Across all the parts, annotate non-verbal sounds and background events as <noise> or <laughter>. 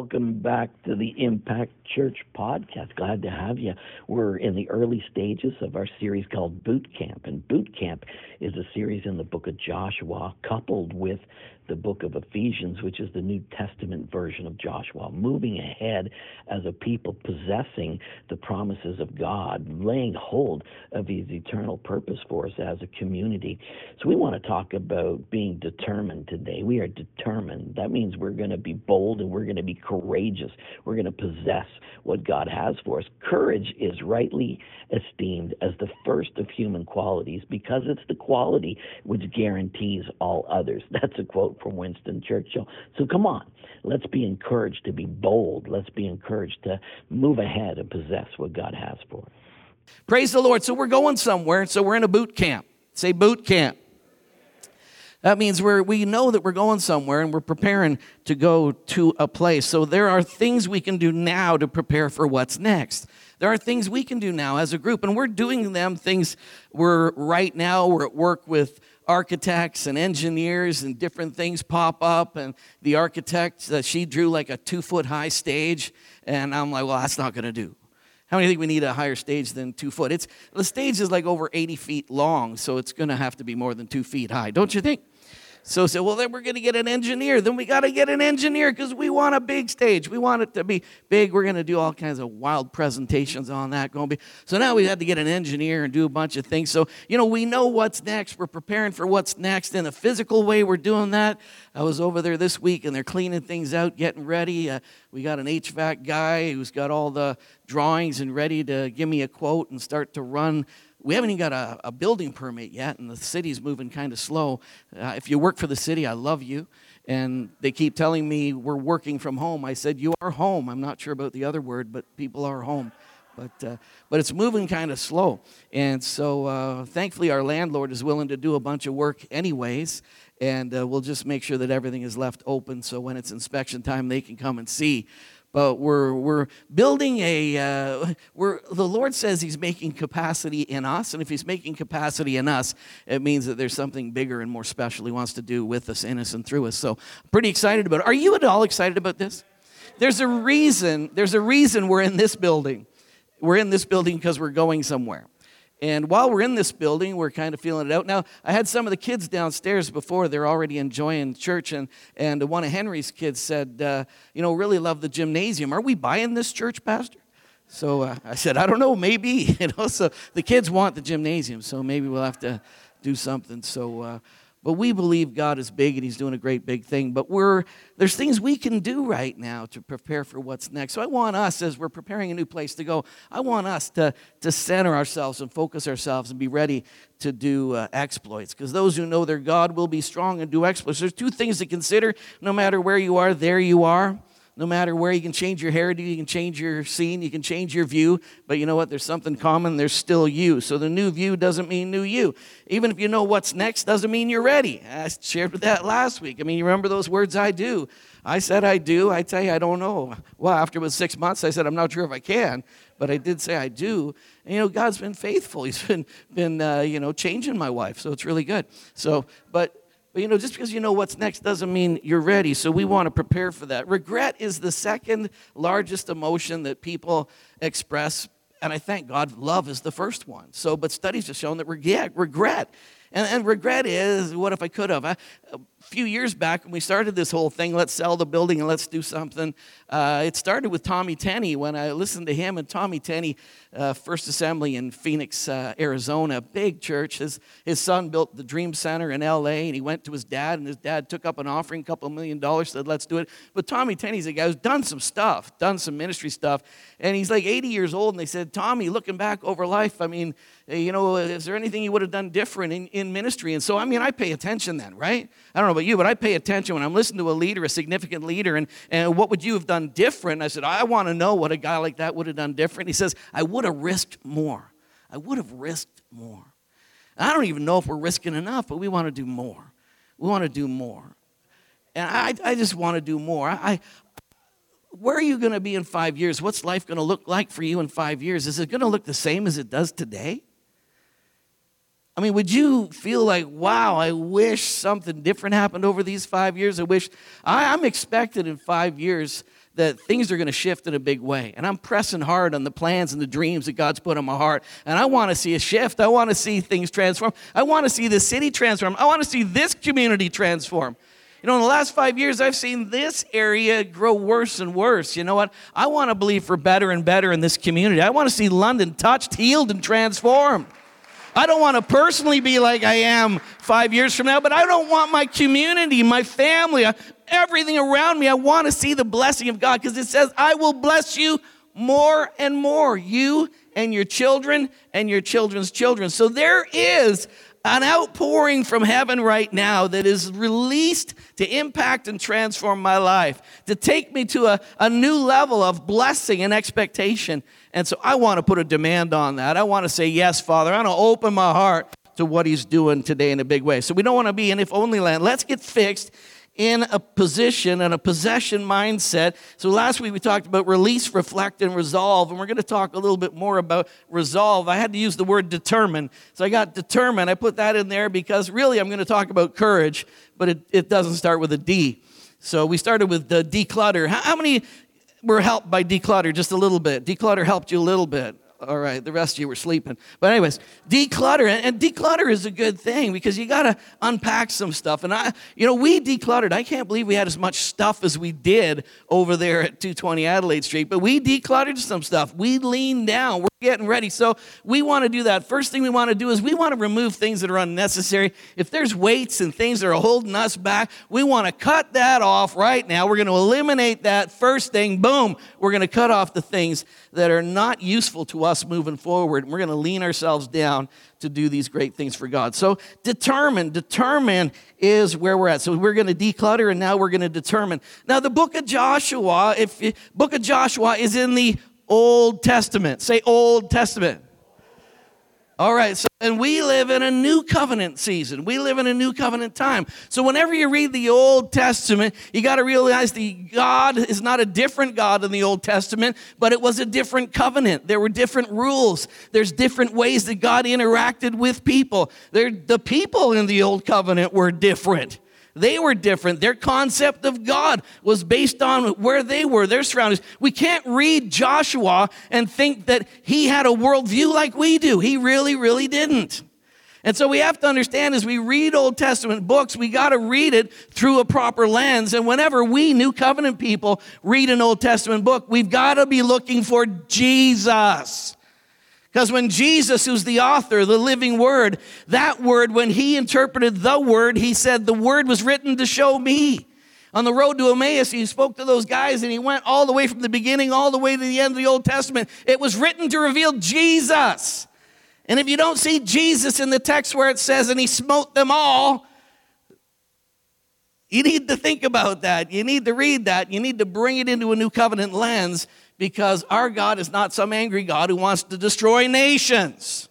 welcome back to the Impact Church podcast. Glad to have you. We're in the early stages of our series called Boot Camp, and Boot Camp is a series in the book of Joshua coupled with the book of Ephesians, which is the New Testament version of Joshua, moving ahead as a people possessing the promises of God, laying hold of His eternal purpose for us as a community. So, we want to talk about being determined today. We are determined. That means we're going to be bold and we're going to be courageous. We're going to possess what God has for us. Courage is rightly esteemed as the first of human qualities because it's the quality which guarantees all others. <laughs> That's a quote from Winston Churchill. So come on, let's be encouraged to be bold. Let's be encouraged to move ahead and possess what God has for us. Praise the Lord. So we're going somewhere. So we're in a boot camp. Say boot camp. That means we're, we know that we're going somewhere and we're preparing to go to a place. So there are things we can do now to prepare for what's next. There are things we can do now as a group, and we're doing them things we're right now, we're at work with architects and engineers and different things pop up. And the architect uh, she drew like a two foot high stage. And i'm like well that's not going to do. How many think we need a higher stage than two foot? It's the stage is like over 80 feet long so it's going to have to be more than two feet high don't you think so said, well, then we're going to get an engineer. Then we got to get an engineer because we want a big stage. We want it to be big. We're going to do all kinds of wild presentations on that. Going to be so now we had to get an engineer and do a bunch of things. So you know we know what's next. We're preparing for what's next in a physical way. We're doing that. I was over there this week and they're cleaning things out, getting ready. Uh, we got an HVAC guy who's got all the drawings and ready to give me a quote and start to run we haven't even got a, a building permit yet, and the city's moving kind of slow. Uh, if you work for the city, I love you. And they keep telling me we're working from home. I said, You are home. I'm not sure about the other word, but people are home. But, uh, but it's moving kind of slow. And so uh, thankfully, our landlord is willing to do a bunch of work, anyways. And uh, we'll just make sure that everything is left open so when it's inspection time, they can come and see but we're, we're building a uh, we're, the lord says he's making capacity in us and if he's making capacity in us it means that there's something bigger and more special he wants to do with us in us and through us. So pretty excited about it. Are you at all excited about this? There's a reason there's a reason we're in this building. We're in this building because we're going somewhere and while we're in this building, we're kind of feeling it out. Now, I had some of the kids downstairs before. They're already enjoying church. And, and one of Henry's kids said, uh, You know, really love the gymnasium. Are we buying this church, Pastor? So uh, I said, I don't know, maybe. <laughs> You know, so the kids want the gymnasium. So maybe we'll have to do something. So, uh, but we believe God is big and He's doing a great big thing. But we're, there's things we can do right now to prepare for what's next. So I want us, as we're preparing a new place to go, I want us to, to center ourselves and focus ourselves and be ready to do uh, exploits. Because those who know their God will be strong and do exploits. There's two things to consider. No matter where you are, there you are. No matter where you can change your hairdo, you can change your scene, you can change your view, but you know what? There's something common, there's still you. So the new view doesn't mean new you. Even if you know what's next, doesn't mean you're ready. I shared with that last week. I mean, you remember those words I do? I said I do. I tell you, I don't know. Well, after it was six months, I said, I'm not sure if I can, but I did say I do. And, you know, God's been faithful. <laughs> He's been, been uh, you know, changing my wife, so it's really good. So, but but you know, just because you know what's next doesn't mean you're ready. So we want to prepare for that. Regret is the second largest emotion that people express. And I thank God love is the first one. So, but studies have shown that regret, regret and, and regret is, what if I could have? Few years back, when we started this whole thing, let's sell the building and let's do something, uh, it started with Tommy Tenney when I listened to him. And Tommy Tenney, uh, First Assembly in Phoenix, uh, Arizona, big church. His, his son built the Dream Center in LA, and he went to his dad, and his dad took up an offering, a couple million dollars, said, let's do it. But Tommy Tenney's a guy who's done some stuff, done some ministry stuff. And he's like 80 years old, and they said, Tommy, looking back over life, I mean, you know, is there anything you would have done different in, in ministry? And so, I mean, I pay attention then, right? I don't know about you, but I pay attention when I'm listening to a leader, a significant leader, and, and what would you have done different? I said, I want to know what a guy like that would have done different. He says, I would have risked more. I would have risked more. I don't even know if we're risking enough, but we want to do more. We want to do more. And I, I just want to do more. I, where are you going to be in five years? What's life going to look like for you in five years? Is it going to look the same as it does today? I mean, would you feel like, wow, I wish something different happened over these five years? I wish, I, am expected in five years that things are going to shift in a big way. And I'm pressing hard on the plans and the dreams that God's put in my heart. And I want to see a shift. I want to see things transform. I want to see the city transform. I want to see this community transform. You know, in the last five years, I've seen this area grow worse and worse. You know what? I want to believe for better and better in this community. I want to see London touched, healed, and transformed. I don't want to personally be like I am five years from now, but I don't want my community, my family, uh, everything around me. I want to see the blessing of God because it says, I will bless you more and more, you and your children and your children's children. So there is an outpouring from heaven right now that is released to impact and transform my life, to take me to a, a new level of blessing and expectation. And so I want to put a demand on that. I want to say, Yes, Father. I want to open my heart to what He's doing today in a big way. So we don't want to be in if only land. Let's get fixed in a position and a possession mindset. So last week we talked about release, reflect, and resolve, and we're going to talk a little bit more about resolve. I had to use the word determine. So I got determined. I put that in there because really I'm going to talk about courage, but it, it doesn't start with a D. So we started with the declutter. How, how many were helped by declutter just a little bit? Declutter helped you a little bit. All right, the rest of you were sleeping. But anyways, declutter and declutter is a good thing because you got to unpack some stuff. And I, you know, we decluttered. I can't believe we had as much stuff as we did over there at 220 Adelaide Street. But we decluttered some stuff. We leaned down. We're getting ready. So we want to do that. First thing we want to do is we want to remove things that are unnecessary. If there's weights and things that are holding us back, we want to cut that off right now. We're going to eliminate that first thing. Boom. We're going to cut off the things that are not useful to us moving forward. We're going to lean ourselves down to do these great things for God. So determine, determine is where we're at. So we're going to declutter and now we're going to determine. Now the book of Joshua, if book of Joshua is in the Old Testament. Say Old Testament. All right, so and we live in a new covenant season. We live in a new covenant time. So whenever you read the Old Testament, you got to realize the God is not a different God in the Old Testament, but it was a different covenant. There were different rules. There's different ways that God interacted with people. There, the people in the Old Covenant were different. They were different. Their concept of God was based on where they were, their surroundings. We can't read Joshua and think that he had a worldview like we do. He really, really didn't. And so we have to understand as we read Old Testament books, we got to read it through a proper lens. And whenever we, New Covenant people, read an Old Testament book, we've got to be looking for Jesus. Because when Jesus, who's the author, the living word, that word, when he interpreted the word, he said, The word was written to show me. On the road to Emmaus, he spoke to those guys and he went all the way from the beginning all the way to the end of the Old Testament. It was written to reveal Jesus. And if you don't see Jesus in the text where it says, and he smote them all, you need to think about that. You need to read that. You need to bring it into a new covenant lens because our God is not some angry God who wants to destroy nations.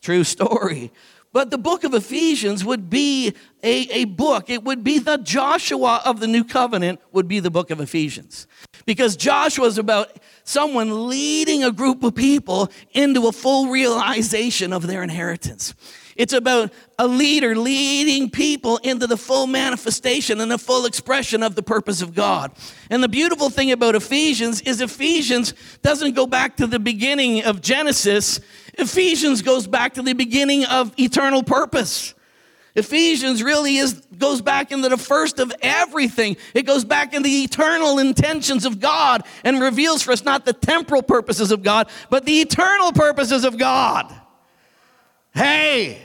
True story. But the book of Ephesians would be a, a book. It would be the Joshua of the new covenant, would be the book of Ephesians. Because Joshua is about someone leading a group of people into a full realization of their inheritance. It's about a leader leading people into the full manifestation and the full expression of the purpose of God. And the beautiful thing about Ephesians is Ephesians doesn't go back to the beginning of Genesis. Ephesians goes back to the beginning of eternal purpose. Ephesians really is goes back into the first of everything. It goes back in the eternal intentions of God and reveals for us not the temporal purposes of God, but the eternal purposes of God. Hey,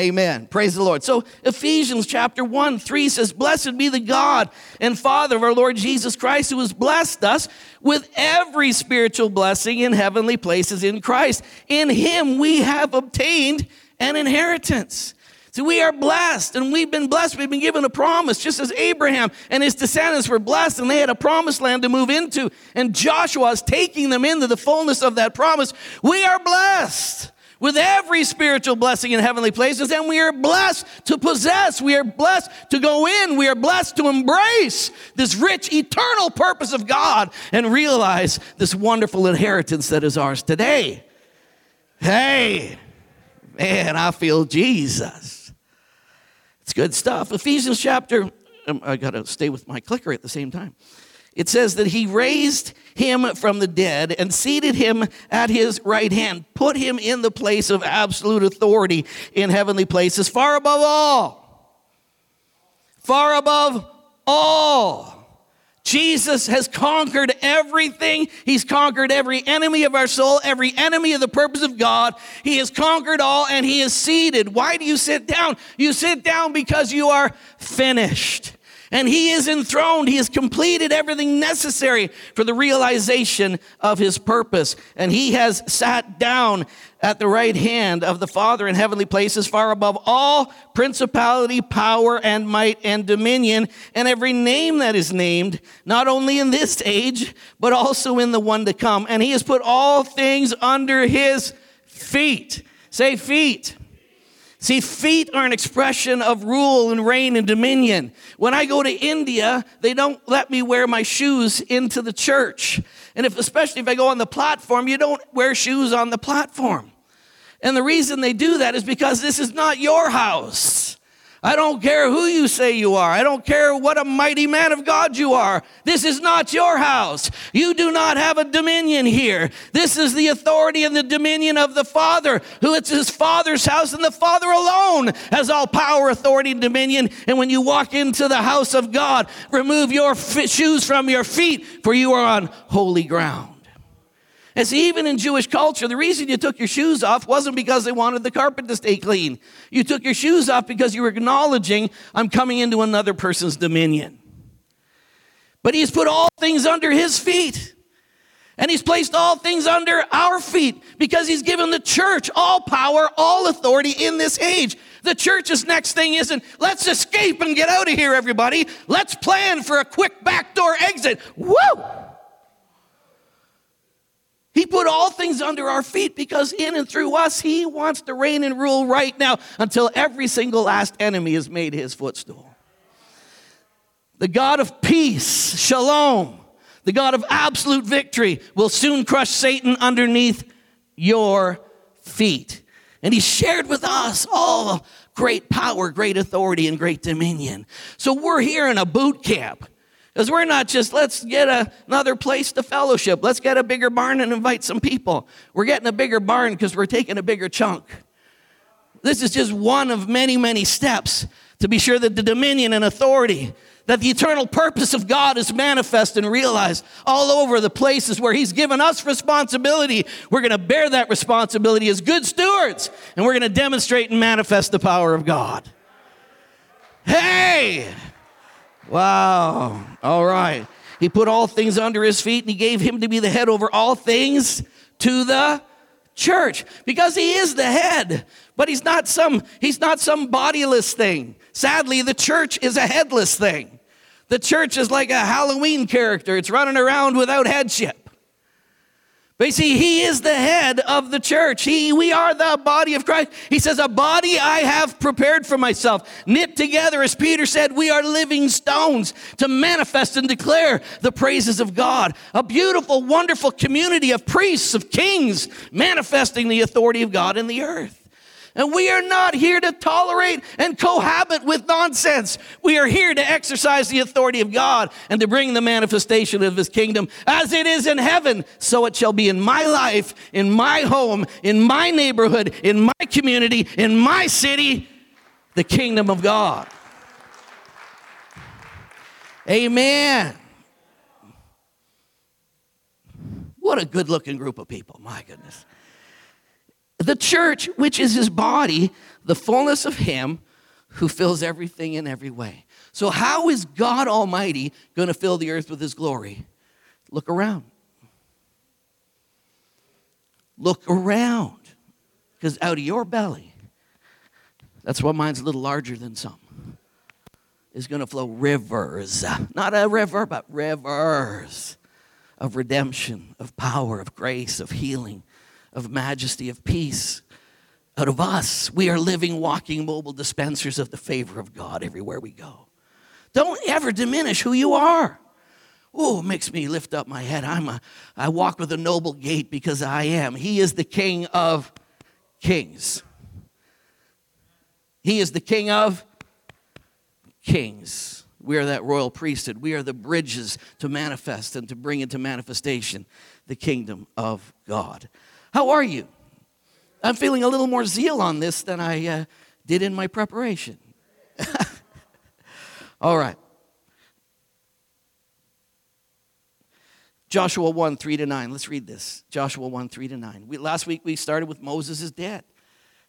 Amen. Praise the Lord. So, Ephesians chapter 1 3 says, Blessed be the God and Father of our Lord Jesus Christ, who has blessed us with every spiritual blessing in heavenly places in Christ. In Him we have obtained an inheritance. So we are blessed and we've been blessed. We've been given a promise, just as Abraham and his descendants were blessed and they had a promised land to move into. And Joshua is taking them into the fullness of that promise. We are blessed with every spiritual blessing in heavenly places, and we are blessed to possess. We are blessed to go in. We are blessed to embrace this rich, eternal purpose of God and realize this wonderful inheritance that is ours today. Hey, man, I feel Jesus. It's good stuff. Ephesians chapter, um, I got to stay with my clicker at the same time. It says that he raised him from the dead and seated him at his right hand, put him in the place of absolute authority in heavenly places, far above all. Far above all. Jesus has conquered everything. He's conquered every enemy of our soul, every enemy of the purpose of God. He has conquered all and he is seated. Why do you sit down? You sit down because you are finished. And he is enthroned. He has completed everything necessary for the realization of his purpose. And he has sat down at the right hand of the Father in heavenly places, far above all principality, power, and might, and dominion, and every name that is named, not only in this age, but also in the one to come. And he has put all things under his feet. Say feet. See, feet are an expression of rule and reign and dominion. When I go to India, they don't let me wear my shoes into the church. And if, especially if I go on the platform, you don't wear shoes on the platform. And the reason they do that is because this is not your house. I don't care who you say you are. I don't care what a mighty man of God you are. This is not your house. You do not have a dominion here. This is the authority and the dominion of the Father, who it's his Father's house, and the Father alone has all power, authority, and dominion. And when you walk into the house of God, remove your shoes from your feet, for you are on holy ground. And see, even in Jewish culture, the reason you took your shoes off wasn't because they wanted the carpet to stay clean. You took your shoes off because you were acknowledging, I'm coming into another person's dominion. But he's put all things under his feet. And he's placed all things under our feet because he's given the church all power, all authority in this age. The church's next thing isn't, let's escape and get out of here, everybody. Let's plan for a quick backdoor exit. Woo! He put all things under our feet because in and through us, He wants to reign and rule right now until every single last enemy is made His footstool. The God of peace, shalom, the God of absolute victory, will soon crush Satan underneath your feet. And He shared with us all great power, great authority, and great dominion. So we're here in a boot camp. Because we're not just, let's get a, another place to fellowship. Let's get a bigger barn and invite some people. We're getting a bigger barn because we're taking a bigger chunk. This is just one of many, many steps to be sure that the dominion and authority, that the eternal purpose of God is manifest and realized all over the places where He's given us responsibility. We're going to bear that responsibility as good stewards, and we're going to demonstrate and manifest the power of God. Hey! Wow. All right. He put all things under his feet and he gave him to be the head over all things to the church because he is the head but he's not some he's not some bodiless thing sadly the church is a headless thing the church is like a halloween character it's running around without headship but you see, he is the head of the church. He, we are the body of Christ. He says, A body I have prepared for myself, knit together, as Peter said, we are living stones to manifest and declare the praises of God. A beautiful, wonderful community of priests, of kings, manifesting the authority of God in the earth. And we are not here to tolerate and cohabit with nonsense. We are here to exercise the authority of God and to bring the manifestation of His kingdom. As it is in heaven, so it shall be in my life, in my home, in my neighborhood, in my community, in my city, the kingdom of God. Amen. What a good looking group of people, my goodness the church, which is his body, the fullness of him who fills everything in every way. So, how is God Almighty going to fill the earth with his glory? Look around. Look around. Because out of your belly, that's why mine's a little larger than some, is going to flow rivers. Not a river, but rivers of redemption, of power, of grace, of healing, of majesty, of peace. Out of us, we are living, walking, mobile dispensers of the favor of God everywhere we go. Don't ever diminish who you are. Oh, makes me lift up my head. I'm a, I walk with a noble gait because I am. He is the King of kings. He is the King of kings. We are that royal priesthood. We are the bridges to manifest and to bring into manifestation the kingdom of God. How are you? I'm feeling a little more zeal on this than I uh, did in my preparation. <laughs> All right. Joshua 1, 3 to 9. Let's read this. Joshua 1, 3 to 9. We, last week we started with Moses is dead.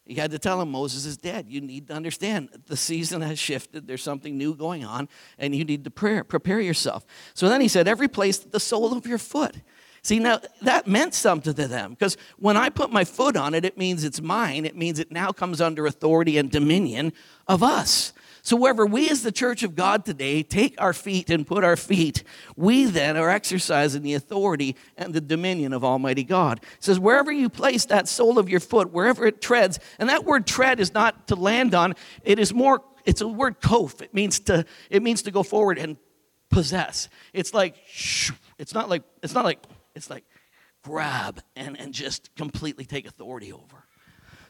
He had to tell him Moses is dead. You need to understand the season has shifted. There's something new going on, and you need to prepare, prepare yourself. So then he said, Every place that the sole of your foot. See, now that meant something to them because when I put my foot on it, it means it's mine. It means it now comes under authority and dominion of us. So, wherever we as the church of God today take our feet and put our feet, we then are exercising the authority and the dominion of Almighty God. It says, wherever you place that sole of your foot, wherever it treads, and that word tread is not to land on, it is more, it's a word kof. It means to, it means to go forward and possess. It's like, it's not like, it's not like, it's like grab and, and just completely take authority over.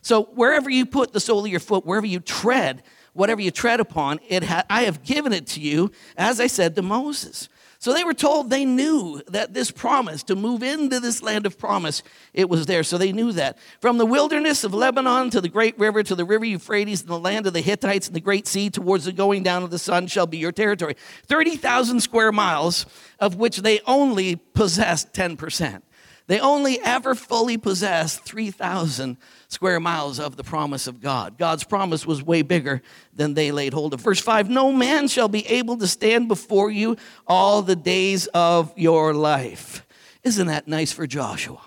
So, wherever you put the sole of your foot, wherever you tread, whatever you tread upon, it ha- I have given it to you, as I said to Moses. So they were told they knew that this promise to move into this land of promise, it was there. So they knew that. From the wilderness of Lebanon to the great river to the river Euphrates and the land of the Hittites and the great sea towards the going down of the sun shall be your territory. 30,000 square miles, of which they only possessed 10%. They only ever fully possessed 3,000 square miles of the promise of God. God's promise was way bigger than they laid hold of. Verse 5 No man shall be able to stand before you all the days of your life. Isn't that nice for Joshua?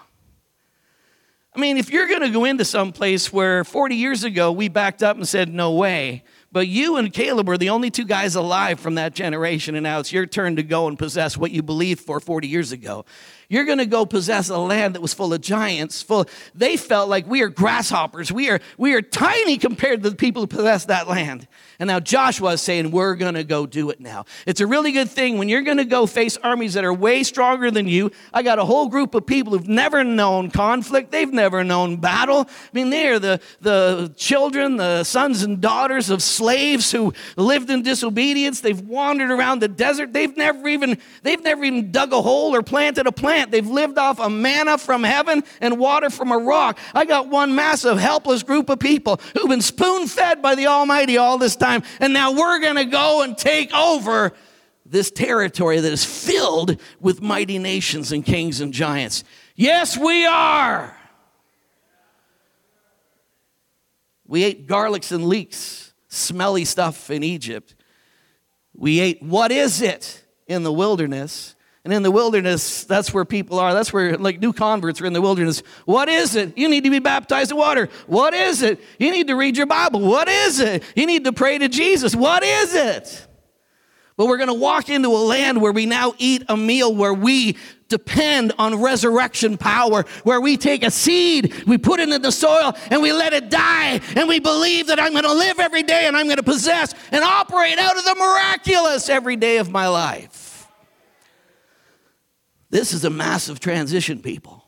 I mean, if you're going to go into some place where 40 years ago we backed up and said, no way, but you and Caleb were the only two guys alive from that generation, and now it's your turn to go and possess what you believed for 40 years ago. You're going to go possess a land that was full of giants. Full. They felt like we are grasshoppers. We are we are tiny compared to the people who possess that land. And now Joshua is saying, "We're going to go do it now." It's a really good thing when you're going to go face armies that are way stronger than you. I got a whole group of people who've never known conflict. They've never known battle. I mean, they are the the children, the sons and daughters of slaves who lived in disobedience. They've wandered around the desert. They've never even they've never even dug a hole or planted a plant plant. They've lived off a manna from heaven and water from a rock. I got one massive, helpless group of people who've been spoon fed by the Almighty all this time. And now we're going to go and take over this territory that is filled with mighty nations and kings and giants. Yes, we are. We ate garlics and leeks, smelly stuff in Egypt. We ate what is it in the wilderness. And in the wilderness, that's where people are. That's where, like, new converts are in the wilderness. What is it? You need to be baptized in water. What is it? You need to read your Bible. What is it? You need to pray to Jesus. What is it? But we're going to walk into a land where we now eat a meal where we depend on resurrection power, where we take a seed, we put it in the soil, and we let it die, and we believe that I'm going to live every day and I'm going to possess and operate out of the miraculous every day of my life. This is a massive transition, people.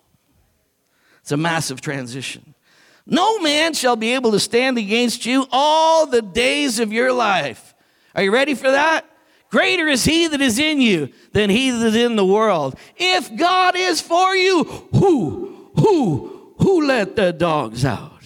It's a massive transition. No man shall be able to stand against you all the days of your life. Are you ready for that? Greater is he that is in you than he that is in the world. If God is for you, who, who, who let the dogs out?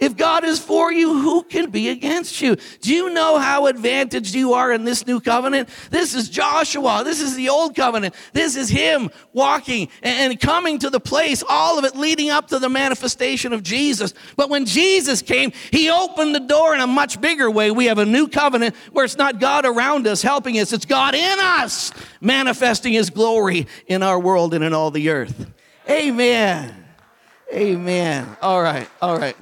If God is for you, who can be against you? Do you know how advantaged you are in this new covenant? This is Joshua. This is the old covenant. This is him walking and coming to the place, all of it leading up to the manifestation of Jesus. But when Jesus came, he opened the door in a much bigger way. We have a new covenant where it's not God around us helping us, it's God in us manifesting his glory in our world and in all the earth. Amen. Amen. All right. All right.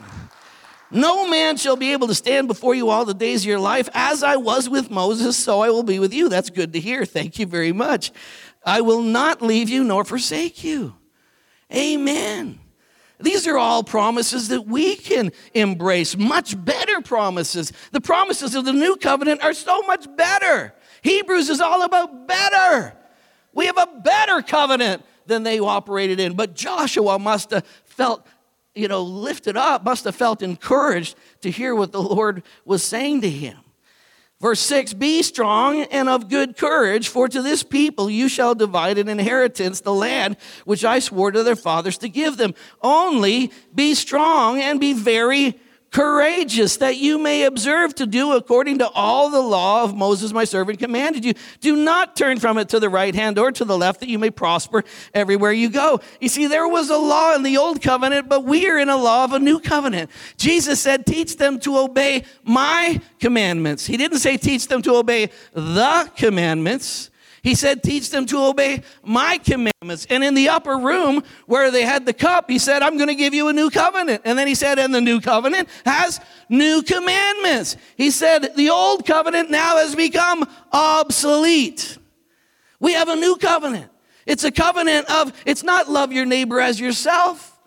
No man shall be able to stand before you all the days of your life. As I was with Moses, so I will be with you. That's good to hear. Thank you very much. I will not leave you nor forsake you. Amen. These are all promises that we can embrace, much better promises. The promises of the new covenant are so much better. Hebrews is all about better. We have a better covenant than they operated in. But Joshua must have felt you know, lifted up, must have felt encouraged to hear what the Lord was saying to him. Verse 6 Be strong and of good courage, for to this people you shall divide an inheritance, the land which I swore to their fathers to give them. Only be strong and be very courageous, that you may observe to do according to all the law of Moses, my servant, commanded you. Do not turn from it to the right hand or to the left, that you may prosper everywhere you go. You see, there was a law in the old covenant, but we are in a law of a new covenant. Jesus said, Teach them to obey my commandments. He didn't say, Teach them to obey the commandments. He said, Teach them to obey my commandments. And in the upper room where they had the cup, he said, I'm going to give you a new covenant. And then he said, And the new covenant has new commandments. He said, The old covenant now has become obsolete. We have a new covenant. It's a covenant of, it's not love your neighbor as yourself.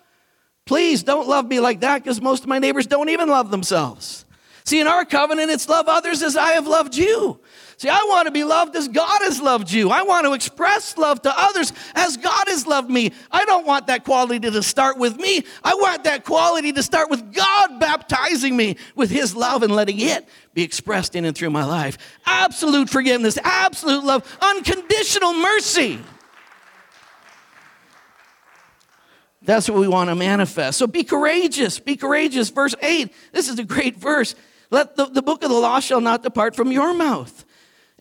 Please don't love me like that because most of my neighbors don't even love themselves. See, in our covenant, it's love others as I have loved you. See, I want to be loved as God has loved you. I want to express love to others as God has loved me. I don't want that quality to start with me. I want that quality to start with God baptizing me with His love and letting it be expressed in and through my life. Absolute forgiveness, absolute love, unconditional mercy. That's what we want to manifest. So be courageous. Be courageous. Verse 8. This is a great verse. Let the, the book of the law shall not depart from your mouth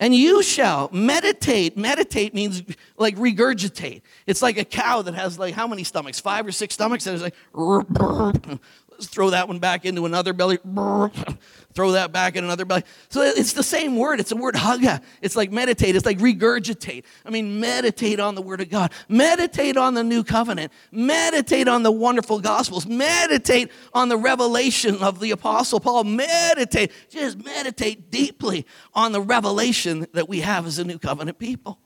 and you shall meditate. Meditate means like regurgitate. It's like a cow that has like how many stomachs? Five or six stomachs? And it's like, let's <laughs> throw that one back into another belly. Throw that back in another belly. So it's the same word. It's a word haga. It's like meditate. It's like regurgitate. I mean, meditate on the word of God. Meditate on the new covenant. Meditate on the wonderful gospels. Meditate on the revelation of the apostle Paul. Meditate. Just meditate deeply on the revelation that we have as a new covenant people.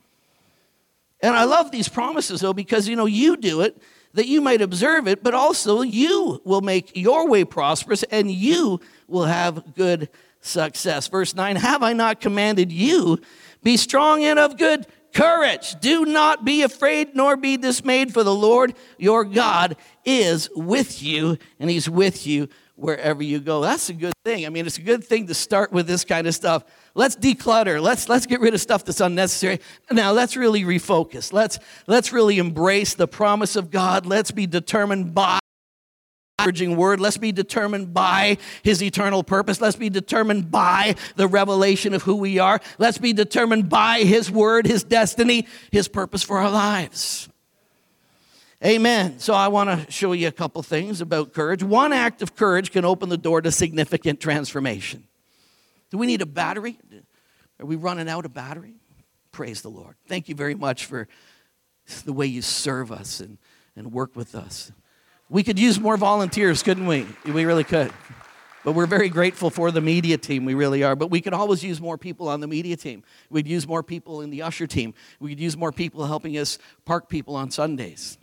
And I love these promises though because you know you do it that you might observe it, but also you will make your way prosperous and you will have good success. Verse 9 Have I not commanded you? Be strong and of good courage. Do not be afraid nor be dismayed, for the Lord your God is with you, and he's with you wherever you go. That's a good thing. I mean, it's a good thing to start with this kind of stuff. Let's declutter. Let's let's get rid of stuff that's unnecessary. Now let's really refocus. Let's let's really embrace the promise of God. Let's be determined by word. Let's be determined by his eternal purpose. Let's be determined by the revelation of who we are. Let's be determined by his word, his destiny, his purpose for our lives. Amen. So I want to show you a couple things about courage. One act of courage can open the door to significant transformation. Do we need a battery? Are we running out of battery? Praise the Lord. Thank you very much for the way you serve us and, and work with us. We could use more volunteers, couldn't we? We really could. But we're very grateful for the media team. We really are. But we could always use more people on the media team. We'd use more people in the usher team. We could use more people helping us park people on Sundays.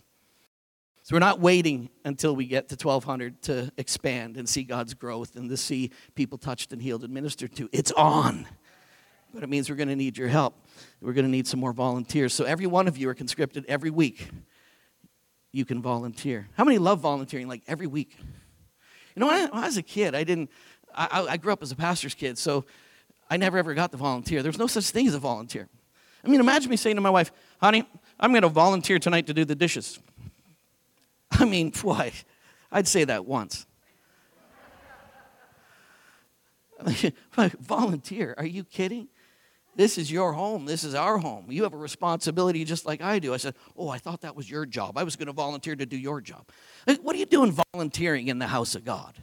So we're not waiting until we get to 1,200 to expand and see God's growth and to see people touched and healed and ministered to. It's on. But it means we're going to need your help. We're going to need some more volunteers. So every one of you are conscripted every week you can volunteer. How many love volunteering like every week? You know, when I, when I was a kid, I didn't, I, I, grew up as a pastor's kid, so I never ever got to volunteer. There's no such thing as a volunteer. I mean, imagine me saying to my wife, honey, I'm going to volunteer tonight to do the dishes. I mean, boy, I'd say that once. <laughs> volunteer? Are you kidding? This is your home. This is our home. You have a responsibility just like I do. I said, Oh, I thought that was your job. I was going to volunteer to do your job. What are you doing volunteering in the house of God?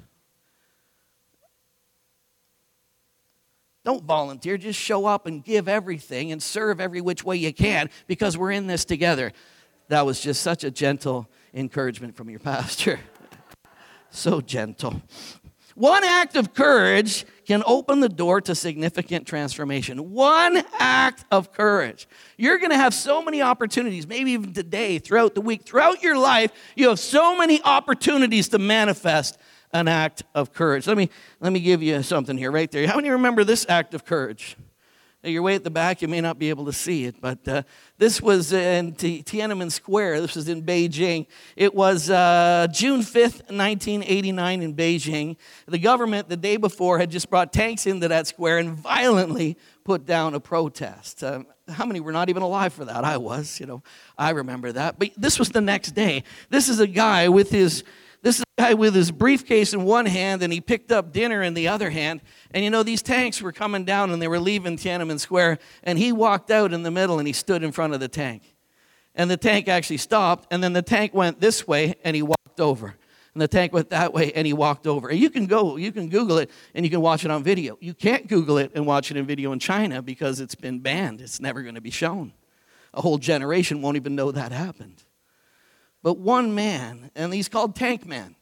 Don't volunteer. Just show up and give everything and serve every which way you can because we're in this together. That was just such a gentle encouragement from your <laughs> pastor. so gentle. One act of courage can open the door to significant transformation. One act of courage. You're going to have so many opportunities, maybe even today, throughout the week, throughout your life, you have so many opportunities to manifest an act of courage. Let me, let me give you something here, right there. How many remember this act of courage? You're way at the back, you may not be able to see it, but uh, this was in Tiananmen Square. This was in Beijing. It was uh, June 5th, 1989, in Beijing. The government, the day before, had just brought tanks into that square and violently put down a protest. Uh, how many were not even alive for that? I was, you know, I remember that. But this was the next day. This is a guy with his this is a guy with his briefcase in one hand and he picked up dinner in the other hand. And you know, these tanks were coming down and they were leaving Tiananmen Square. And he walked out in the middle and he stood in front of the tank. And the tank actually stopped. And then the tank went this way and he walked over. And the tank went that way and he walked over. And you can go, you can Google it and you can watch it on video. You can't Google it and watch it in video in China because it's been banned. It's never going to be shown. A whole generation won't even know that happened. But one man, and he's called Tank Man.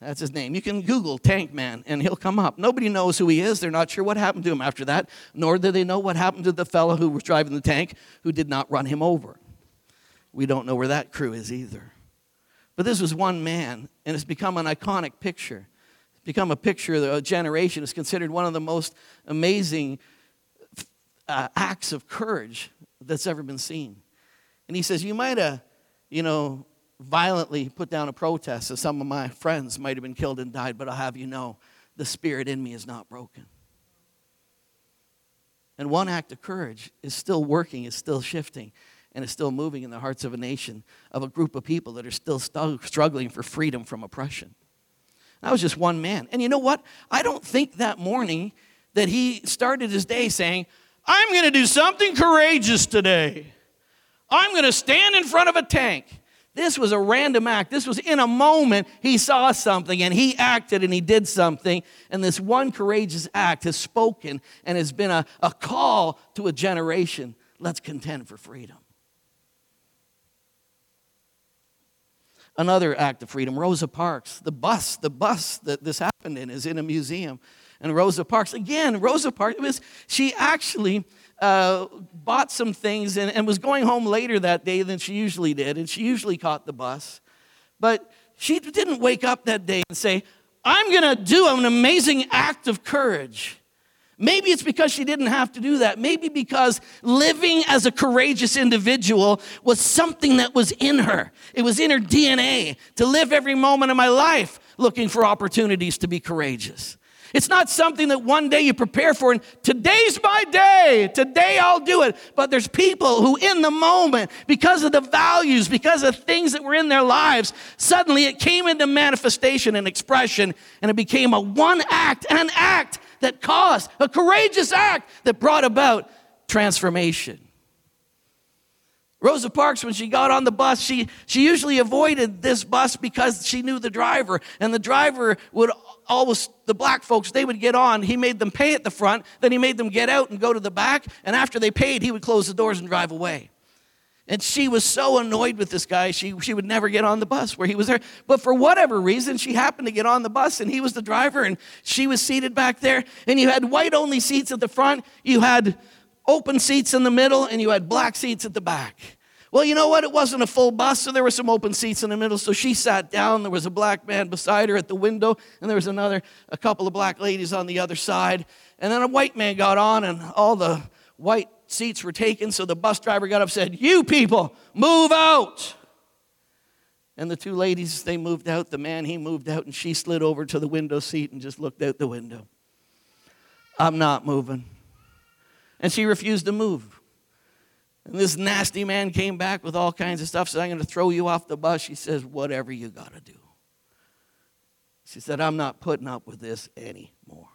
That's his name. You can Google Tank Man and he'll come up. Nobody knows who he is. They're not sure what happened to him after that, nor do they know what happened to the fellow who was driving the tank who did not run him over. We don't know where that crew is either. But this was one man, and it's become an iconic picture. It's become a picture of a generation. It's considered one of the most amazing uh, acts of courage that's ever been seen. And he says, You might have, you know, violently put down a protest, so some of my friends might have been killed and died, but I'll have you know the spirit in me is not broken. And one act of courage is still working, is still shifting, and is still moving in the hearts of a nation, of a group of people that are still st- struggling for freedom from oppression. That was just one man. And you know what? I don't think that morning that he started his day saying, I'm going to do something courageous today. I'm going to stand in front of a tank this was a random act. This was in a moment he saw something and he acted and he did something. And this one courageous act has spoken and has been a, a call to a generation. Let's contend for freedom. Another act of freedom, Rosa Parks. The bus, the bus that this happened in is in a museum. And Rosa Parks, again, Rosa Parks, was, she actually uh, bought some things and, and was going home later that day than she usually did, and she usually caught the bus. But she didn't wake up that day and say, I'm going to do an amazing act of courage. Maybe it's because she didn't have to do that. Maybe because living as a courageous individual was something that was in her. It was in her DNA to live every moment of my life looking for opportunities to be courageous. It's not something that one day you prepare for and today's my day. Today I'll do it. But there's people who, in the moment, because of the values, because of things that were in their lives, suddenly it came into manifestation and expression, and it became a one act, an act that caused, a courageous act that brought about transformation. Rosa Parks, when she got on the bus, she, she usually avoided this bus because she knew the driver. And the driver would always, the black folks, they would get on. He made them pay at the front, then he made them get out and go to the back. And after they paid, he would close the doors and drive away. And she was so annoyed with this guy, she, she would never get on the bus where he was there. But for whatever reason, she happened to get on the bus and he was the driver and she was seated back there. And you had white only seats at the front, you had open seats in the middle, and you had black seats at the back. Well, you know what? It wasn't a full bus, so there were some open seats in the middle. So she sat down. There was a black man beside her at the window, and there was another, a couple of black ladies on the other side. And then a white man got on, and all the white seats were taken. So the bus driver got up and said, You people, move out. And the two ladies, they moved out. The man, he moved out, and she slid over to the window seat and just looked out the window. I'm not moving. And she refused to move. And this nasty man came back with all kinds of stuff, said, I'm going to throw you off the bus. She says, Whatever you got to do. She said, I'm not putting up with this anymore.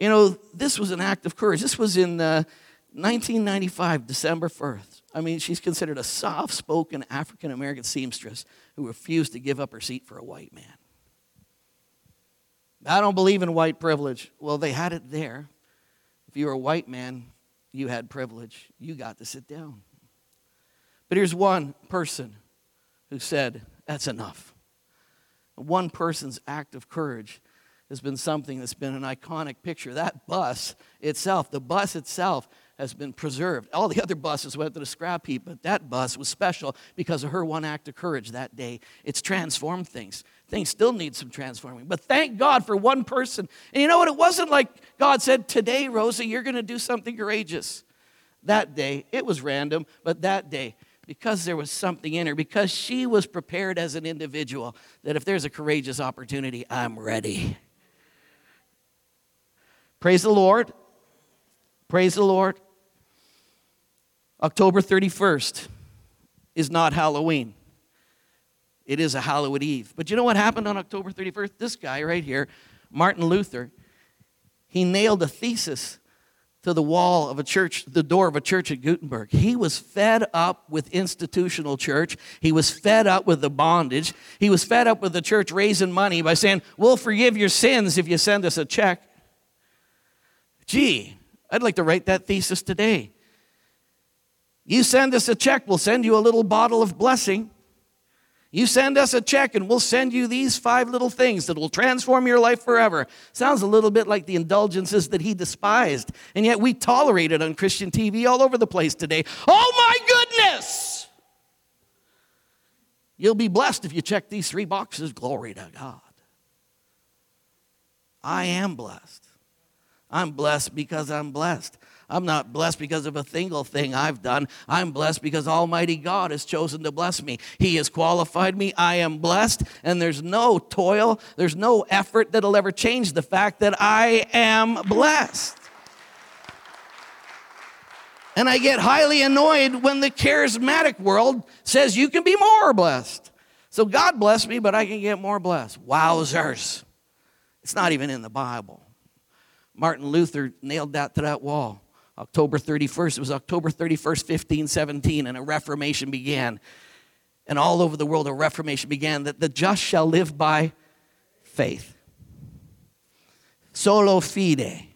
You know, this was an act of courage. This was in uh, 1995, December 1st. I mean, she's considered a soft spoken African American seamstress who refused to give up her seat for a white man. I don't believe in white privilege. Well, they had it there. If you were a white man, you had privilege. You got to sit down. But here's one person who said, That's enough. One person's act of courage has been something that's been an iconic picture. That bus itself, the bus itself, has been preserved. All the other buses went to the scrap heap, but that bus was special because of her one act of courage that day. It's transformed things. Things still need some transforming. But thank God for one person. And you know what? It wasn't like God said, Today, Rosa, you're going to do something courageous. That day, it was random, but that day, because there was something in her, because she was prepared as an individual, that if there's a courageous opportunity, I'm ready. Praise the Lord. Praise the Lord. October 31st is not Halloween. It is a Halloween Eve. But you know what happened on October 31st? This guy right here, Martin Luther, he nailed a thesis to the wall of a church, the door of a church at Wittenberg. He was fed up with institutional church. He was fed up with the bondage. He was fed up with the church raising money by saying, We'll forgive your sins if you send us a check. Gee, I'd like to write that thesis today. You send us a check, we'll send you a little bottle of blessing. You send us a check and we'll send you these five little things that will transform your life forever. Sounds a little bit like the indulgences that he despised, and yet we tolerate it on Christian TV all over the place today. Oh my goodness! You'll be blessed if you check these three boxes. Glory to God. I am blessed. I'm blessed because I'm blessed. I'm not blessed because of a single thing I've done. I'm blessed because Almighty God has chosen to bless me. He has qualified me. I am blessed, and there's no toil, there's no effort that'll ever change the fact that I am blessed. And I get highly annoyed when the charismatic world says you can be more blessed. So God bless me, but I can get more blessed. Wowzers. It's not even in the Bible. Martin Luther nailed that to that wall. October 31st, it was October 31st, 1517, and a Reformation began. And all over the world, a Reformation began that the just shall live by faith. Sola fide,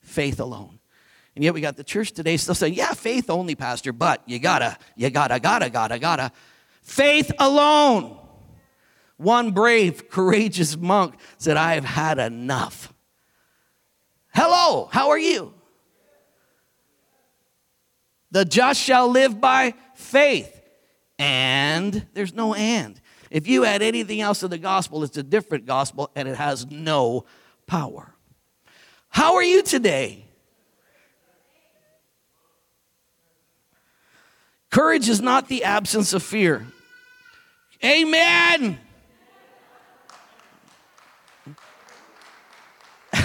faith alone. And yet we got the church today still saying, yeah, faith only, Pastor, but you gotta, you gotta, gotta, gotta, gotta. Faith alone. One brave, courageous monk said, I've had enough. Hello, how are you? The just shall live by faith. And there's no and. If you add anything else to the gospel, it's a different gospel and it has no power. How are you today? Courage is not the absence of fear. Amen. <laughs>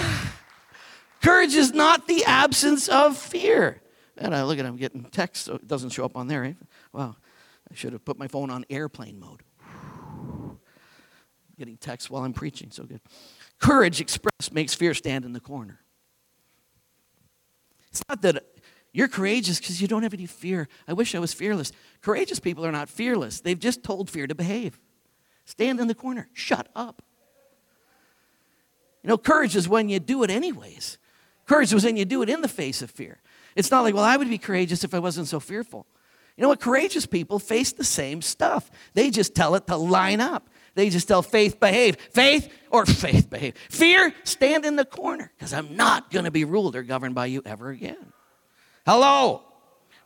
Courage is not the absence of fear. And I look at him getting text, so it doesn't show up on there. Eh? Right? Wow, I should have put my phone on airplane mode. <sighs> Getting text while I'm preaching, so good. Courage expressed makes fear stand in the corner. It's not that you're courageous because you don't have any fear. I wish I was fearless. Courageous people are not fearless, they've just told fear to behave. Stand in the corner, shut up. You know, courage is when you do it anyways. Courage was when you do it in the face of fear. It's not like, well, I would be courageous if I wasn't so fearful. You know what? Courageous people face the same stuff. They just tell it to line up. They just tell faith, behave. Faith or faith, behave. Fear, stand in the corner because I'm not going to be ruled or governed by you ever again. Hello.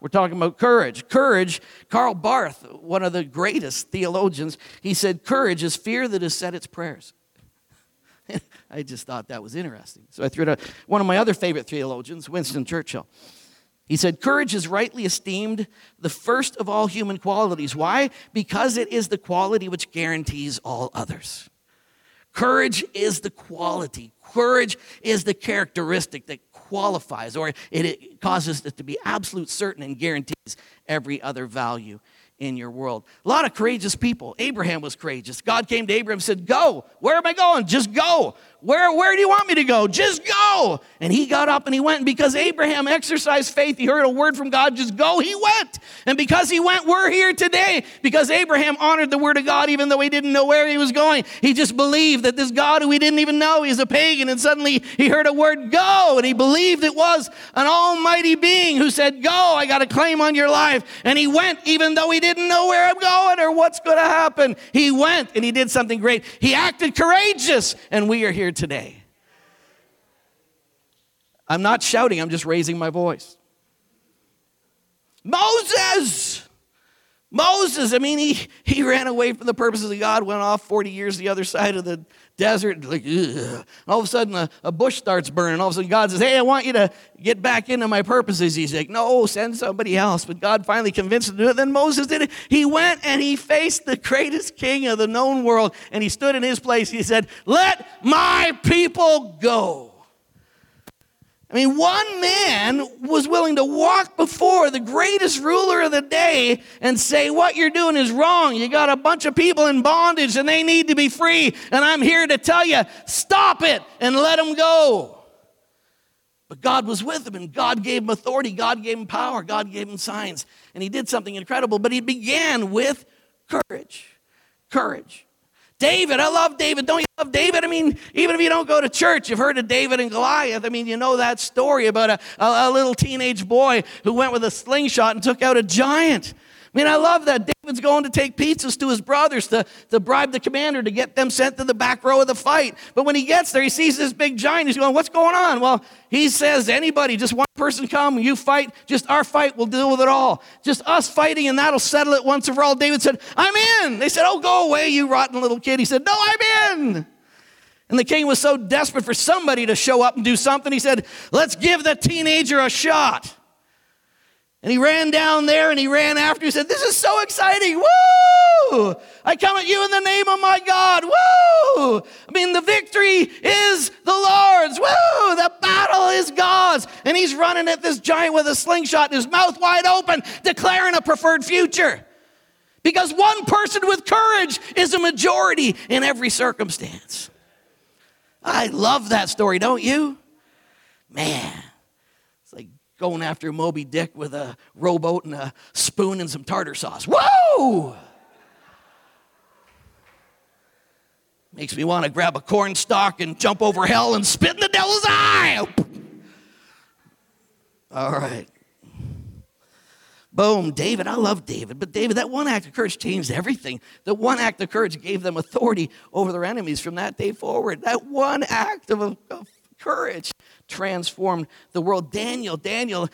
We're talking about courage. Courage, Karl Barth, one of the greatest theologians, he said, Courage is fear that has said its prayers. I just thought that was interesting. So I threw it out. One of my other favorite theologians, Winston Churchill, he said, Courage is rightly esteemed the first of all human qualities. Why? Because it is the quality which guarantees all others. Courage is the quality, courage is the characteristic that qualifies or it, it causes it to be absolute certain and guarantees every other value in your world. A lot of courageous people. Abraham was courageous. God came to Abraham and said, Go. Where am I going? Just go. Where, where do you want me to go? Just go. And he got up and he went. And because Abraham exercised faith, he heard a word from God, just go. He went. And because he went, we're here today. Because Abraham honored the word of God even though he didn't know where he was going. He just believed that this God who he didn't even know, he's a pagan. And suddenly he heard a word, go. And he believed it was an almighty being who said, Go, I got a claim on your life. And he went even though he didn't know where I'm going or what's going to happen. He went and he did something great. He acted courageous. And we are here today. I'm not shouting, I'm just raising my voice. Moses. Moses, I mean, he, he ran away from the purposes of God, went off 40 years the other side of the desert. Like, ugh. all of a sudden, a, a, bush starts burning. All of a sudden, God says, Hey, I want you to get back into my purposes. He's like, No, send somebody else. But God finally convinced him to do it. Then Moses did it. He went and he faced the greatest king of the known world, and he stood in his place. He said, Let my people go. I mean, one man was willing to walk before the greatest ruler of the day and say, What you're doing is wrong. You got a bunch of people in bondage and they need to be free. And I'm here to tell you, stop it and let them go. But God was with him and God gave him authority, God gave him power, God gave him signs. And he did something incredible, but he began with courage. Courage. David, I love David. Don't you love David? I mean, even if you don't go to church, you've heard of David and Goliath. I mean, you know that story about a, a, a little teenage boy who went with a slingshot and took out a giant. I mean, I love that. David's going to take pizzas to his brothers to, to bribe the commander to get them sent to the back row of the fight. But when he gets there, he sees this big giant. He's going, What's going on? Well, he says, Anybody, just one person come, you fight, just our fight we'll deal with it all. Just us fighting, and that'll settle it once and for all. David said, I'm in. They said, Oh, go away, you rotten little kid. He said, No, I'm in. And the king was so desperate for somebody to show up and do something, he said, Let's give the teenager a shot. And he ran down there and he ran after. He said, This is so exciting. Woo! I come at you in the name of my God. Woo! I mean, the victory is the Lord's. Woo! The battle is God's. And he's running at this giant with a slingshot his mouth wide open, declaring a preferred future. Because one person with courage is a majority in every circumstance. I love that story, don't you? Man going after Moby Dick with a rowboat and a spoon and some tartar sauce. Whoa! Makes me want to grab a corn stalk and jump over hell and spit in the devil's eye. All right. Boom, David. I love David. But David, that one act of courage changed everything. The one act of courage gave them authority over their enemies from that day forward. That one act of, of courage transformed the world. Daniel, Daniel,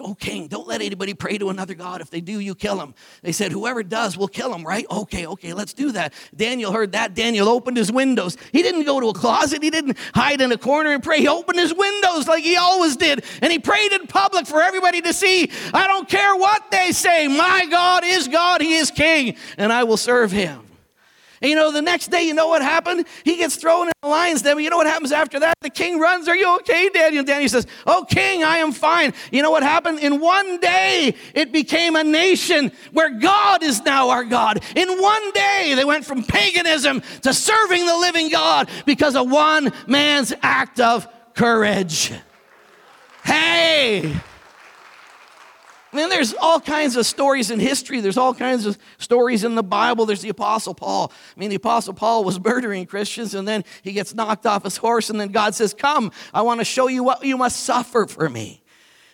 oh king, don't let anybody pray to another God. If they do, you kill them. They said, whoever does, we'll kill them, right? Okay, okay, let's do that. Daniel heard that. Daniel opened his windows. He didn't go to a closet. He didn't hide in a corner and pray. He opened his windows like he always did. And he prayed in public for everybody to see. I don't care what they say. My God is God. He is king. And I will serve him. And you know, the next day, you know what happened? He gets thrown in the lion's den. You know what happens after that? The king runs. Are you okay, Daniel? Daniel says, Oh, king, I am fine. You know what happened? In one day, it became a nation where God is now our God. In one day, they went from paganism to serving the living God because of one man's act of courage. Hey! Man, there's all kinds of stories in history. There's all kinds of stories in the Bible. There's the Apostle Paul. I mean, the Apostle Paul was <laughs> murdering Christians, and then he gets knocked off his horse, and then God says, Come, I want to show you what you must suffer for me.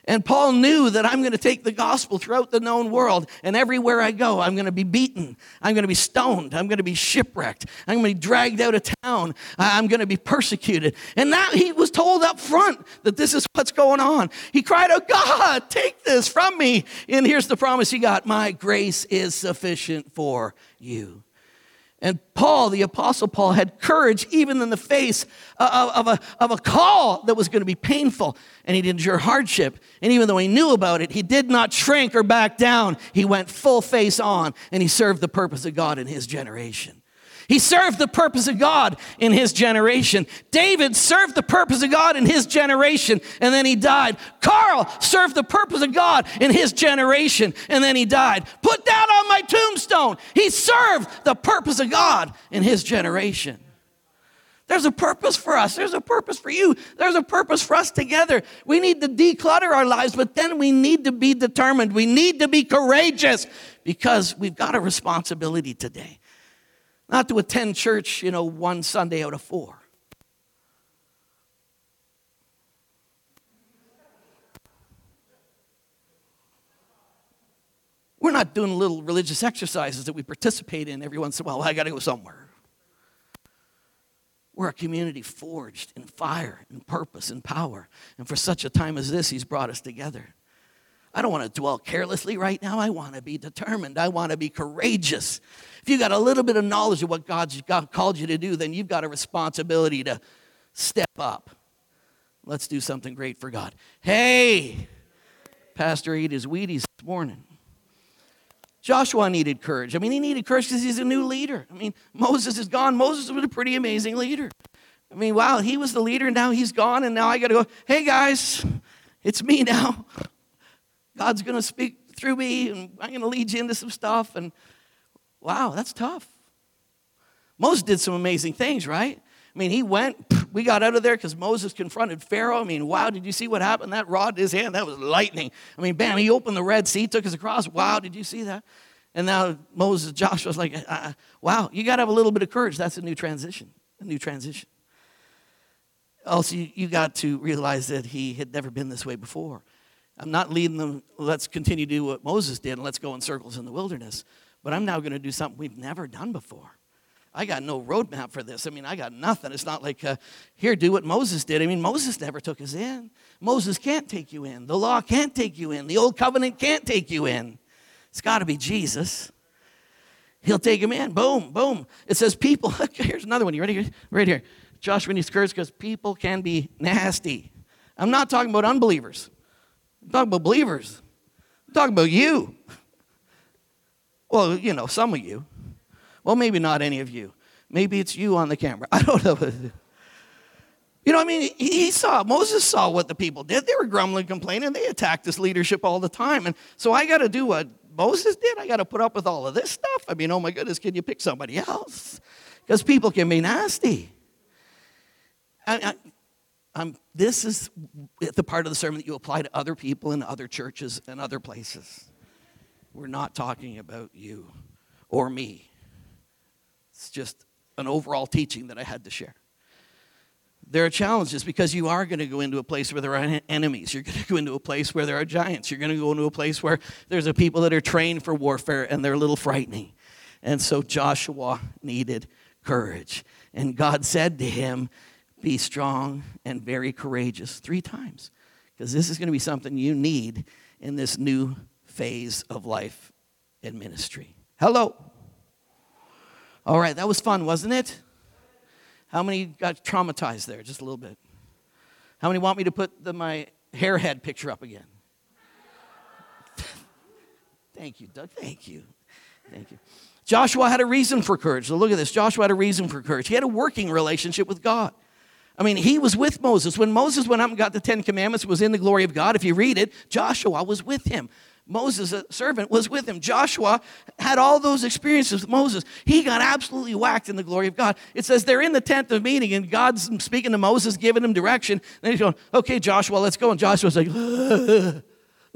And Paul knew that I'm going to take the gospel throughout the known world, and everywhere I go, I'm going to be beaten. I'm going to be stoned. I'm going to be shipwrecked. I'm going to be dragged out of town. I'm going to be persecuted. And now he was told up front that this is what's going on. He cried out, God, take this from me. And here's the promise he got My grace is sufficient for you. And Paul, the Apostle Paul, had courage even in the face of, of, a, of a call that was going to be painful. And he'd endure hardship. And even though he knew about it, he did not shrink or back down. He went full face on and he served the purpose of God in his generation. He served the purpose of God in his generation. David served the purpose of God in his generation and then he died. Carl served the purpose of God in his generation and then he died. Put that on my tombstone. He served the purpose of God in his generation. There's a purpose for us. There's a purpose for you. There's a purpose for us together. We need to declutter our lives, but then we need to be determined. We need to be courageous because we've got a responsibility today. Not to attend church, you know, one Sunday out of four. We're not doing little religious exercises that we participate in every once in a while. Well, I got to go somewhere. We're a community forged in fire and purpose and power. And for such a time as this, He's brought us together. I don't want to dwell carelessly right now. I want to be determined. I want to be courageous. If you've got a little bit of knowledge of what God's God called you to do, then you've got a responsibility to step up. Let's do something great for God. Hey, Pastor ate his Wheaties this morning. Joshua needed courage. I mean, he needed courage because he's a new leader. I mean, Moses is gone. Moses was a pretty amazing leader. I mean, wow, he was the leader, and now he's gone, and now I got to go, hey guys, it's me now. God's going to speak through me, and I'm going to lead you into some stuff. And wow, that's tough. Moses did some amazing things, right? I mean, he went, we got out of there because Moses confronted Pharaoh. I mean, wow, did you see what happened? That rod in his hand, that was lightning. I mean, bam, he opened the Red Sea, took us across. Wow, did you see that? And now Moses, Joshua's like, uh, uh wow, you got to have a little bit of courage. That's a new transition, a new transition. Also, you, you got to realize that he had never been this way before. I'm not leading them, let's continue to do what Moses did and let's go in circles in the wilderness. But I'm now going to do something we've never done before. I got no roadmap for this. I mean, I got nothing. It's not like, uh, here, do what Moses did. I mean, Moses never took us in. Moses can't take you in. The law can't take you in. The old covenant can't take you in. It's got to be Jesus. He'll take him in. Boom, boom. It says people. <laughs> Here's another one. You ready? Right here. Joshua needs courage because people can be nasty. I'm not talking about unbelievers. I'm talking about believers. I'm talking about you. Well, you know, some of you. Well, maybe not any of you. Maybe it's you on the camera. <laughs> I don't know. You know, I mean, he saw, Moses saw what the people did. They were grumbling, complaining. They attacked this leadership all the time. And so I got to do what Moses did. I got to put up with all of this stuff. I mean, oh my goodness, can you pick somebody else? Because people can be nasty. I, I, Um, this is the part of the sermon that you apply to other people in other churches and other places. We're not talking about you or me. It's just an overall teaching that I had to share. There are challenges because you are going to go into a place where there are enemies. You're going to go into a place where there are giants. You're going to go into a place where there's a people that are trained for warfare and they're a little frightening. And so Joshua needed courage. And God said to him, Be strong and very courageous three times because this is going to be something you need in this new phase of life and ministry. Hello. All right, that was fun, wasn't it? How many got traumatized there? Just a little bit. How many want me to put the, my hairhead picture up again? <laughs> Thank you, Doug. Thank you. Thank you. Joshua had a reason for courage. So look at this. Joshua had a reason for courage. He had a working relationship with God. I mean, he was with Moses. When Moses went up and got the Ten Commandments, was in the glory of God. If you read it, Joshua was with him. Moses, a servant, was with him. Joshua had all those experiences with Moses. He got absolutely whacked in the glory of God. It says they're in the tent of meeting, and God's speaking to Moses, giving him direction. And he's going, Okay, Joshua, let's go. And Joshua's like, uh,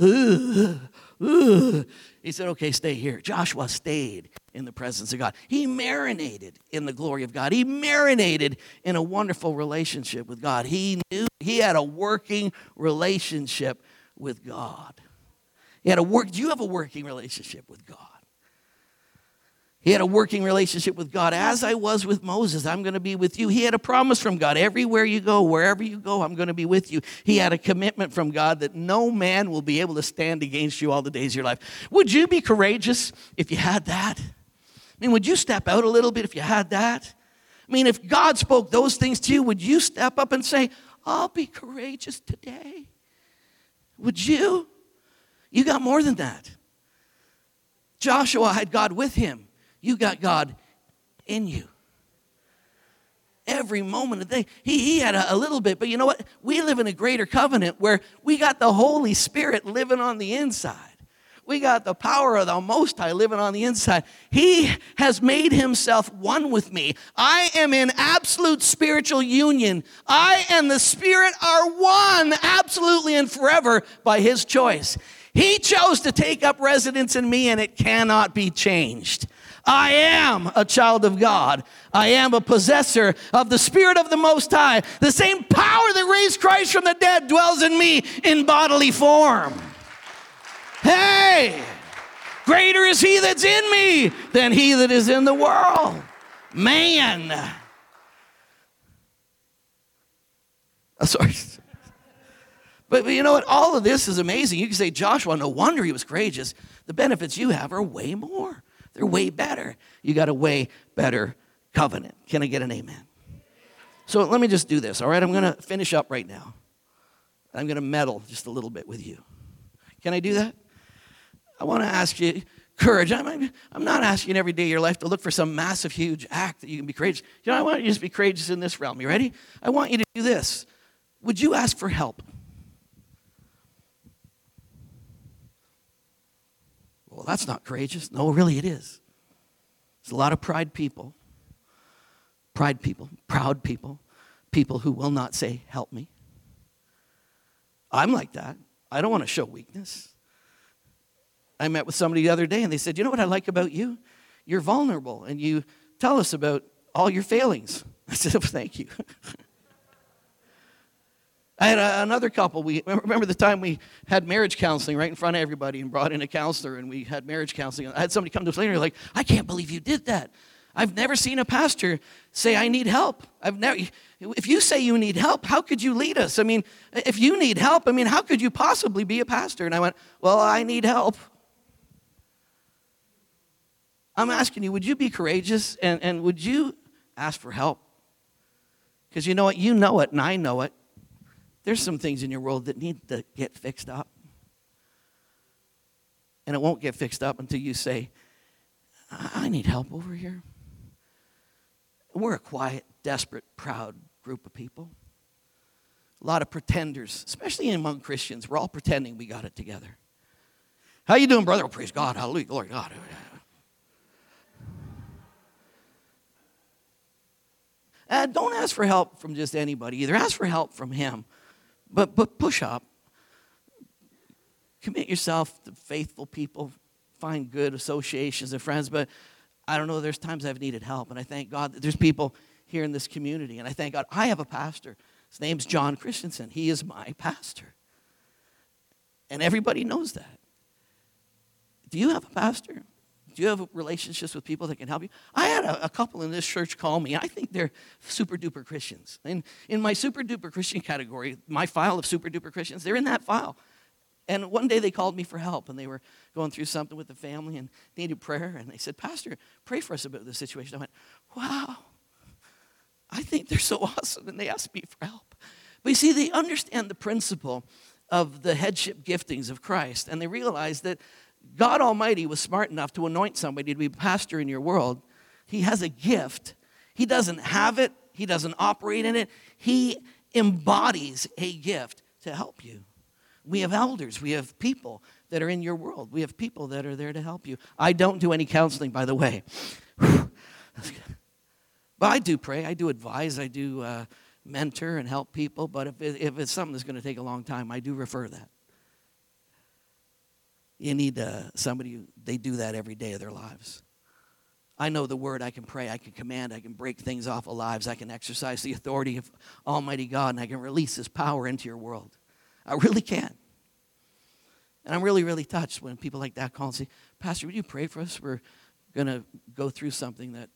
uh, uh. He said, Okay, stay here. Joshua stayed in the presence of God. He marinated in the glory of God. He marinated in a wonderful relationship with God. He knew he had a working relationship with God. He had a work, do you have a working relationship with God? He had a working relationship with God. As I was with Moses, I'm going to be with you. He had a promise from God. Everywhere you go, wherever you go, I'm going to be with you. He had a commitment from God that no man will be able to stand against you all the days of your life. Would you be courageous if you had that? I mean, would you step out a little bit if you had that? I mean, if God spoke those things to you, would you step up and say, I'll be courageous today? Would you? You got more than that. Joshua had God with him. You got God in you. Every moment of the day. He, he had a, a little bit, but you know what? We live in a greater covenant where we got the Holy Spirit living on the inside. We got the power of the Most High living on the inside. He has made himself one with me. I am in absolute spiritual union. I and the Spirit are one absolutely and forever by his choice. He chose to take up residence in me, and it cannot be changed. I am a child of God. I am a possessor of the Spirit of the Most High. The same power that raised Christ from the dead dwells in me in bodily form. Hey, greater is He that's in me than He that is in the world. Man. Sorry. <laughs> But, but you know what? All of this is amazing. You can say, Joshua, no wonder he was courageous. The benefits you have are way more, they're way better. You got a way better covenant. Can I get an amen? So let me just do this, all right? I'm going to finish up right now. I'm going to meddle just a little bit with you. Can I do that? I want to ask you courage. I'm, I'm not asking every day of your life to look for some massive, huge act that you can be courageous. You know, I want you to just be courageous in this realm. You ready? I want you to do this. Would you ask for help? Well, that's not courageous. No, really, it is. There's a lot of pride people, pride people, proud people, people who will not say, Help me. I'm like that. I don't want to show weakness. I met with somebody the other day and they said, You know what I like about you? You're vulnerable and you tell us about all your failings. <laughs> I said, Thank you. <laughs> I had a, another couple. We remember the time we had marriage counseling right in front of everybody and brought in a counselor and we had marriage counseling. I had somebody come to us later and like, I can't believe you did that. I've never seen a pastor say, I need help. I've never, if you say you need help, how could you lead us? I mean, if you need help, I mean, how could you possibly be a pastor? And I went, Well, I need help. I'm asking you, would you be courageous and, and would you ask for help? Because you know what? You know it, and I know it. There's some things in your world that need to get fixed up. And it won't get fixed up until you say, I need help over here. We're a quiet, desperate, proud group of people. A lot of pretenders, especially among Christians. We're all pretending we got it together. How you doing, brother? Oh, praise God. Hallelujah. Glory God. Uh, don't ask for help from just anybody either. Ask for help from Him. But, but push up. Commit yourself to faithful people. Find good associations and friends. But I don't know, there's times I've needed help. And I thank God that there's people here in this community. And I thank God I have a pastor. His name's John Christensen. He is my pastor. And everybody knows that. Do you have a pastor? Do you have relationships with people that can help you? I had a, a, couple in this church call me. I think they're super duper Christians. And in my super duper Christian category, my file of super duper Christians, they're in that file. And one day they called me for help, and they were going through something with the family and needed prayer. And they said, Pastor, pray for us about this situation. I went, Wow, I think they're so <laughs> awesome. And they asked me for help. But you see, they understand the principle of the headship giftings of Christ, and they realize that God Almighty was smart enough to anoint somebody to be pastor in your world. He has a gift. He doesn't have it, He doesn't operate in it. He embodies a gift to help you. We have elders, we have people that are in your world, we have people that are there to help you. I don't do any counseling, by the way. <sighs> but I do pray, I do advise, I do uh, mentor and help people. But if, it, if it's something that's going to take a long time, I do refer that. You need uh, somebody, they do that every day of their lives. I know the word. I can pray. I can command. I can break things off of lives. I can exercise the authority of Almighty God, and I can release His power into your world. I really can. And I'm really, really touched when people like that call and say, Pastor, would you pray for us? We're going to go through something that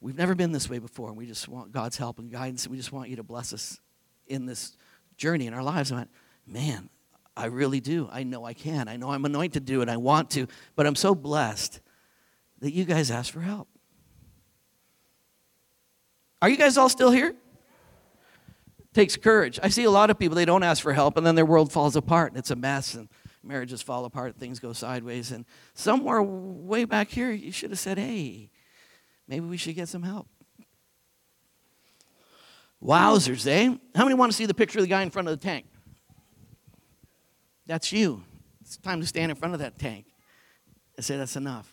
we've never been this way before, and we just want God's help and guidance, and we just want you to bless us in this journey in our lives. I went, man, I really do. I know I can. I know I'm anointed to do it. I want to. But I'm so blessed that you guys asked for help. Are you guys all still here? Takes courage. I see a lot of people, they don't ask for help, and then their world falls apart, and it's a mess, and marriages fall apart, things go sideways. And somewhere way back here, you should have said, hey, maybe we should get some help. Wowzers, eh? How many want to see the picture of the guy in front of the tank? That's you. It's time to stand in front of that tank and say, That's enough.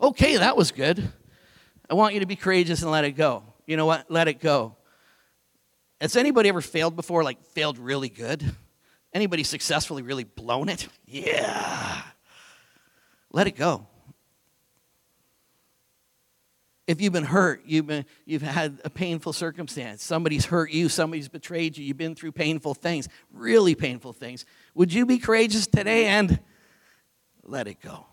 Okay, that was good. I want you to be courageous and let it go. You know what? Let it go. Has anybody ever failed before, like failed really good? Anybody successfully really blown it? Yeah. Let it go if you've been hurt, you've, been, you've had a painful circumstance, somebody's hurt you, somebody's betrayed you, you've been through painful things, really painful things, would you be courageous today and let it go?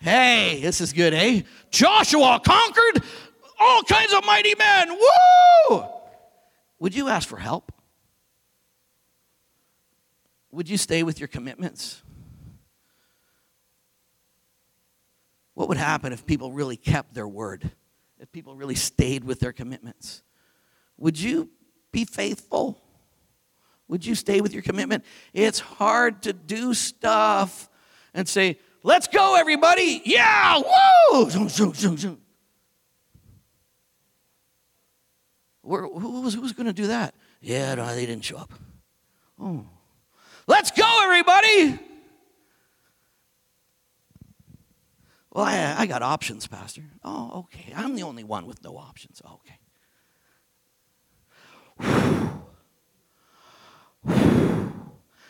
Hey, this is good, eh? Joshua conquered all kinds of mighty men. Woo! Would you ask for help? Would you stay with your commitments? What would happen if people really kept their word? If people really stayed with their commitments? Would you be faithful? Would you stay with your commitment? It's hard to do stuff and say, let's go, everybody. Yeah, woo! <laughs> Zoom, zoom, zoom, zoom. Who was, who was going to do that? Yeah, no, they didn't show up. Oh. Let's go, everybody. Well, I, I got options, Pastor. Oh, okay. I'm the only one with no options. Oh, okay.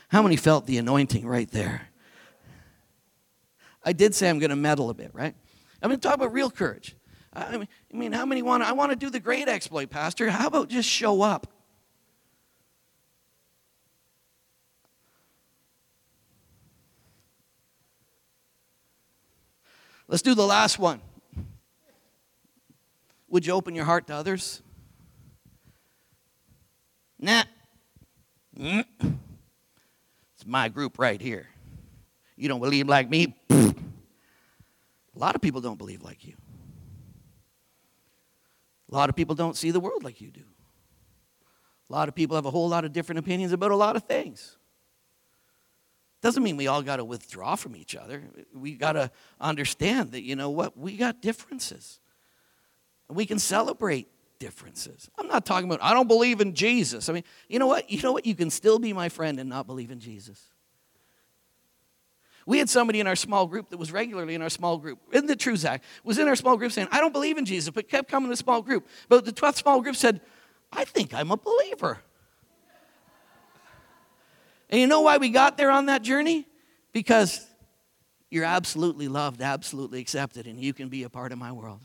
How many felt the anointing right there? I did say I'm going to meddle a bit, right? I'm going to talk about real courage. I mean, I mean how many want? I want to do the great exploit, Pastor. How about just show up? Let's do the last one. Would you open your heart to others? Nah. Mm. It's my group right here. You don't believe like me? A lot of people don't believe like you. A lot of people don't see the world like you do. A lot of people have a whole lot of different opinions about a lot of things. Doesn't mean we all got to withdraw from each other. We got to understand that, you know what, we got differences. And we can celebrate differences. I'm not talking about, I don't believe in Jesus. I mean, you know what? You know what? You can still be my friend and not believe in Jesus. We had somebody in our small group that was regularly in our small group, in the true Zach, was in our small group saying, I don't believe in Jesus, but kept coming to small group. But the 12th small group said, I think I'm a believer. And you know why we got there on that journey? Because you're absolutely loved, absolutely accepted, and you can be a part of my world.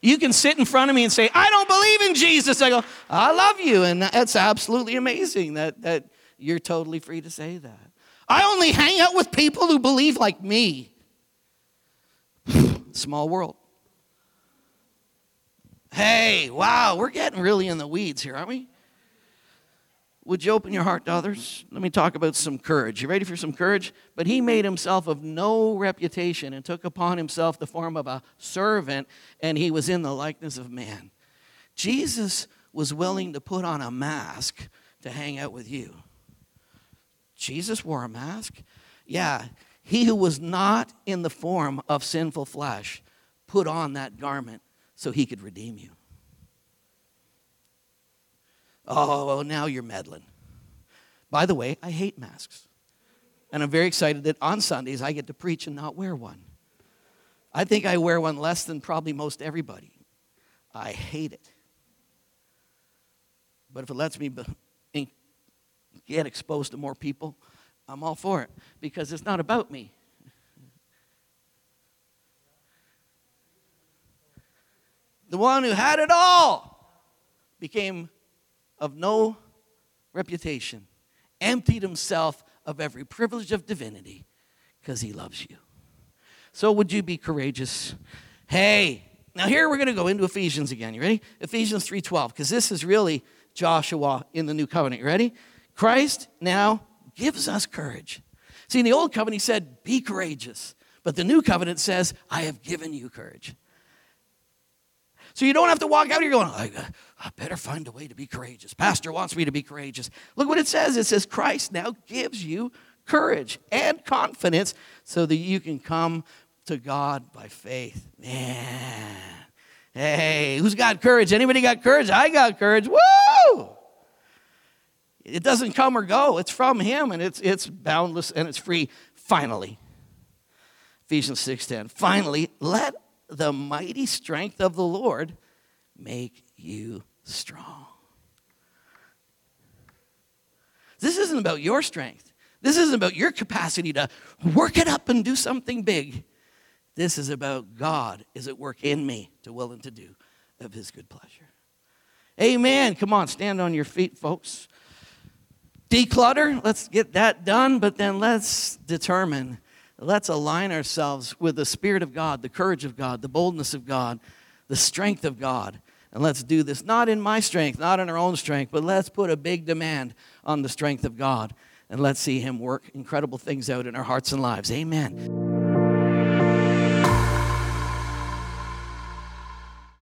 You can sit in front of me and say, I don't believe in Jesus. I go, I love you. And that's absolutely amazing that, that you're totally free to say that. I only hang out with people who believe like me. <sighs> Small world. Hey, wow, we're getting really in the weeds here, aren't we? Would you open your heart to others? Let me talk about some courage. You ready for some courage? But he made himself of no reputation and took upon himself the form of a servant, and he was in the likeness of man. Jesus was willing to put on a mask to hang out with you. Jesus wore a mask? Yeah, he who was not in the form of sinful flesh put on that garment so he could redeem you. Oh, now you're meddling. By the way, I hate masks. And I'm very excited that on Sundays I get to preach and not wear one. I think I wear one less than probably most everybody. I hate it. But if it lets me get exposed to more people, I'm all for it because it's not about me. The one who had it all became of no reputation, emptied himself of every privilege of divinity because he loves you. So, would you be courageous? Hey, now here we're going to go into Ephesians again. You ready? Ephesians 3:12 because this is really Joshua in the new covenant. You ready? Christ now gives us courage. See, in the old covenant he said, "Be courageous." But the new covenant says, "I have given you courage." So you don't have to walk out here going, I, uh, I better find a way to be courageous. Pastor wants me to be courageous. Look what it says. It says, Christ now gives you courage and confidence so that you can come to God by faith. Man. Hey, who's got courage? Anybody got courage? I got courage. Woo! It doesn't come or go. It's from him and it's it's boundless and it's free. Finally. Ephesians 6:10. Finally, let the mighty strength of the Lord make you strong. This isn't about your strength. This isn't about your capacity to work it up and do something big. This is about God is at work in me to will and to do of his good pleasure. Amen. Come on, stand on your feet, folks. Declutter, let's get that done, but then let's determine let's align ourselves with the Spirit of God, the courage of God, the boldness of God, the strength of God. And let's do this not in my strength, not in our own strength, but let's put a big demand on the strength of God. and let's see Him work incredible things out in our hearts and lives. Amen.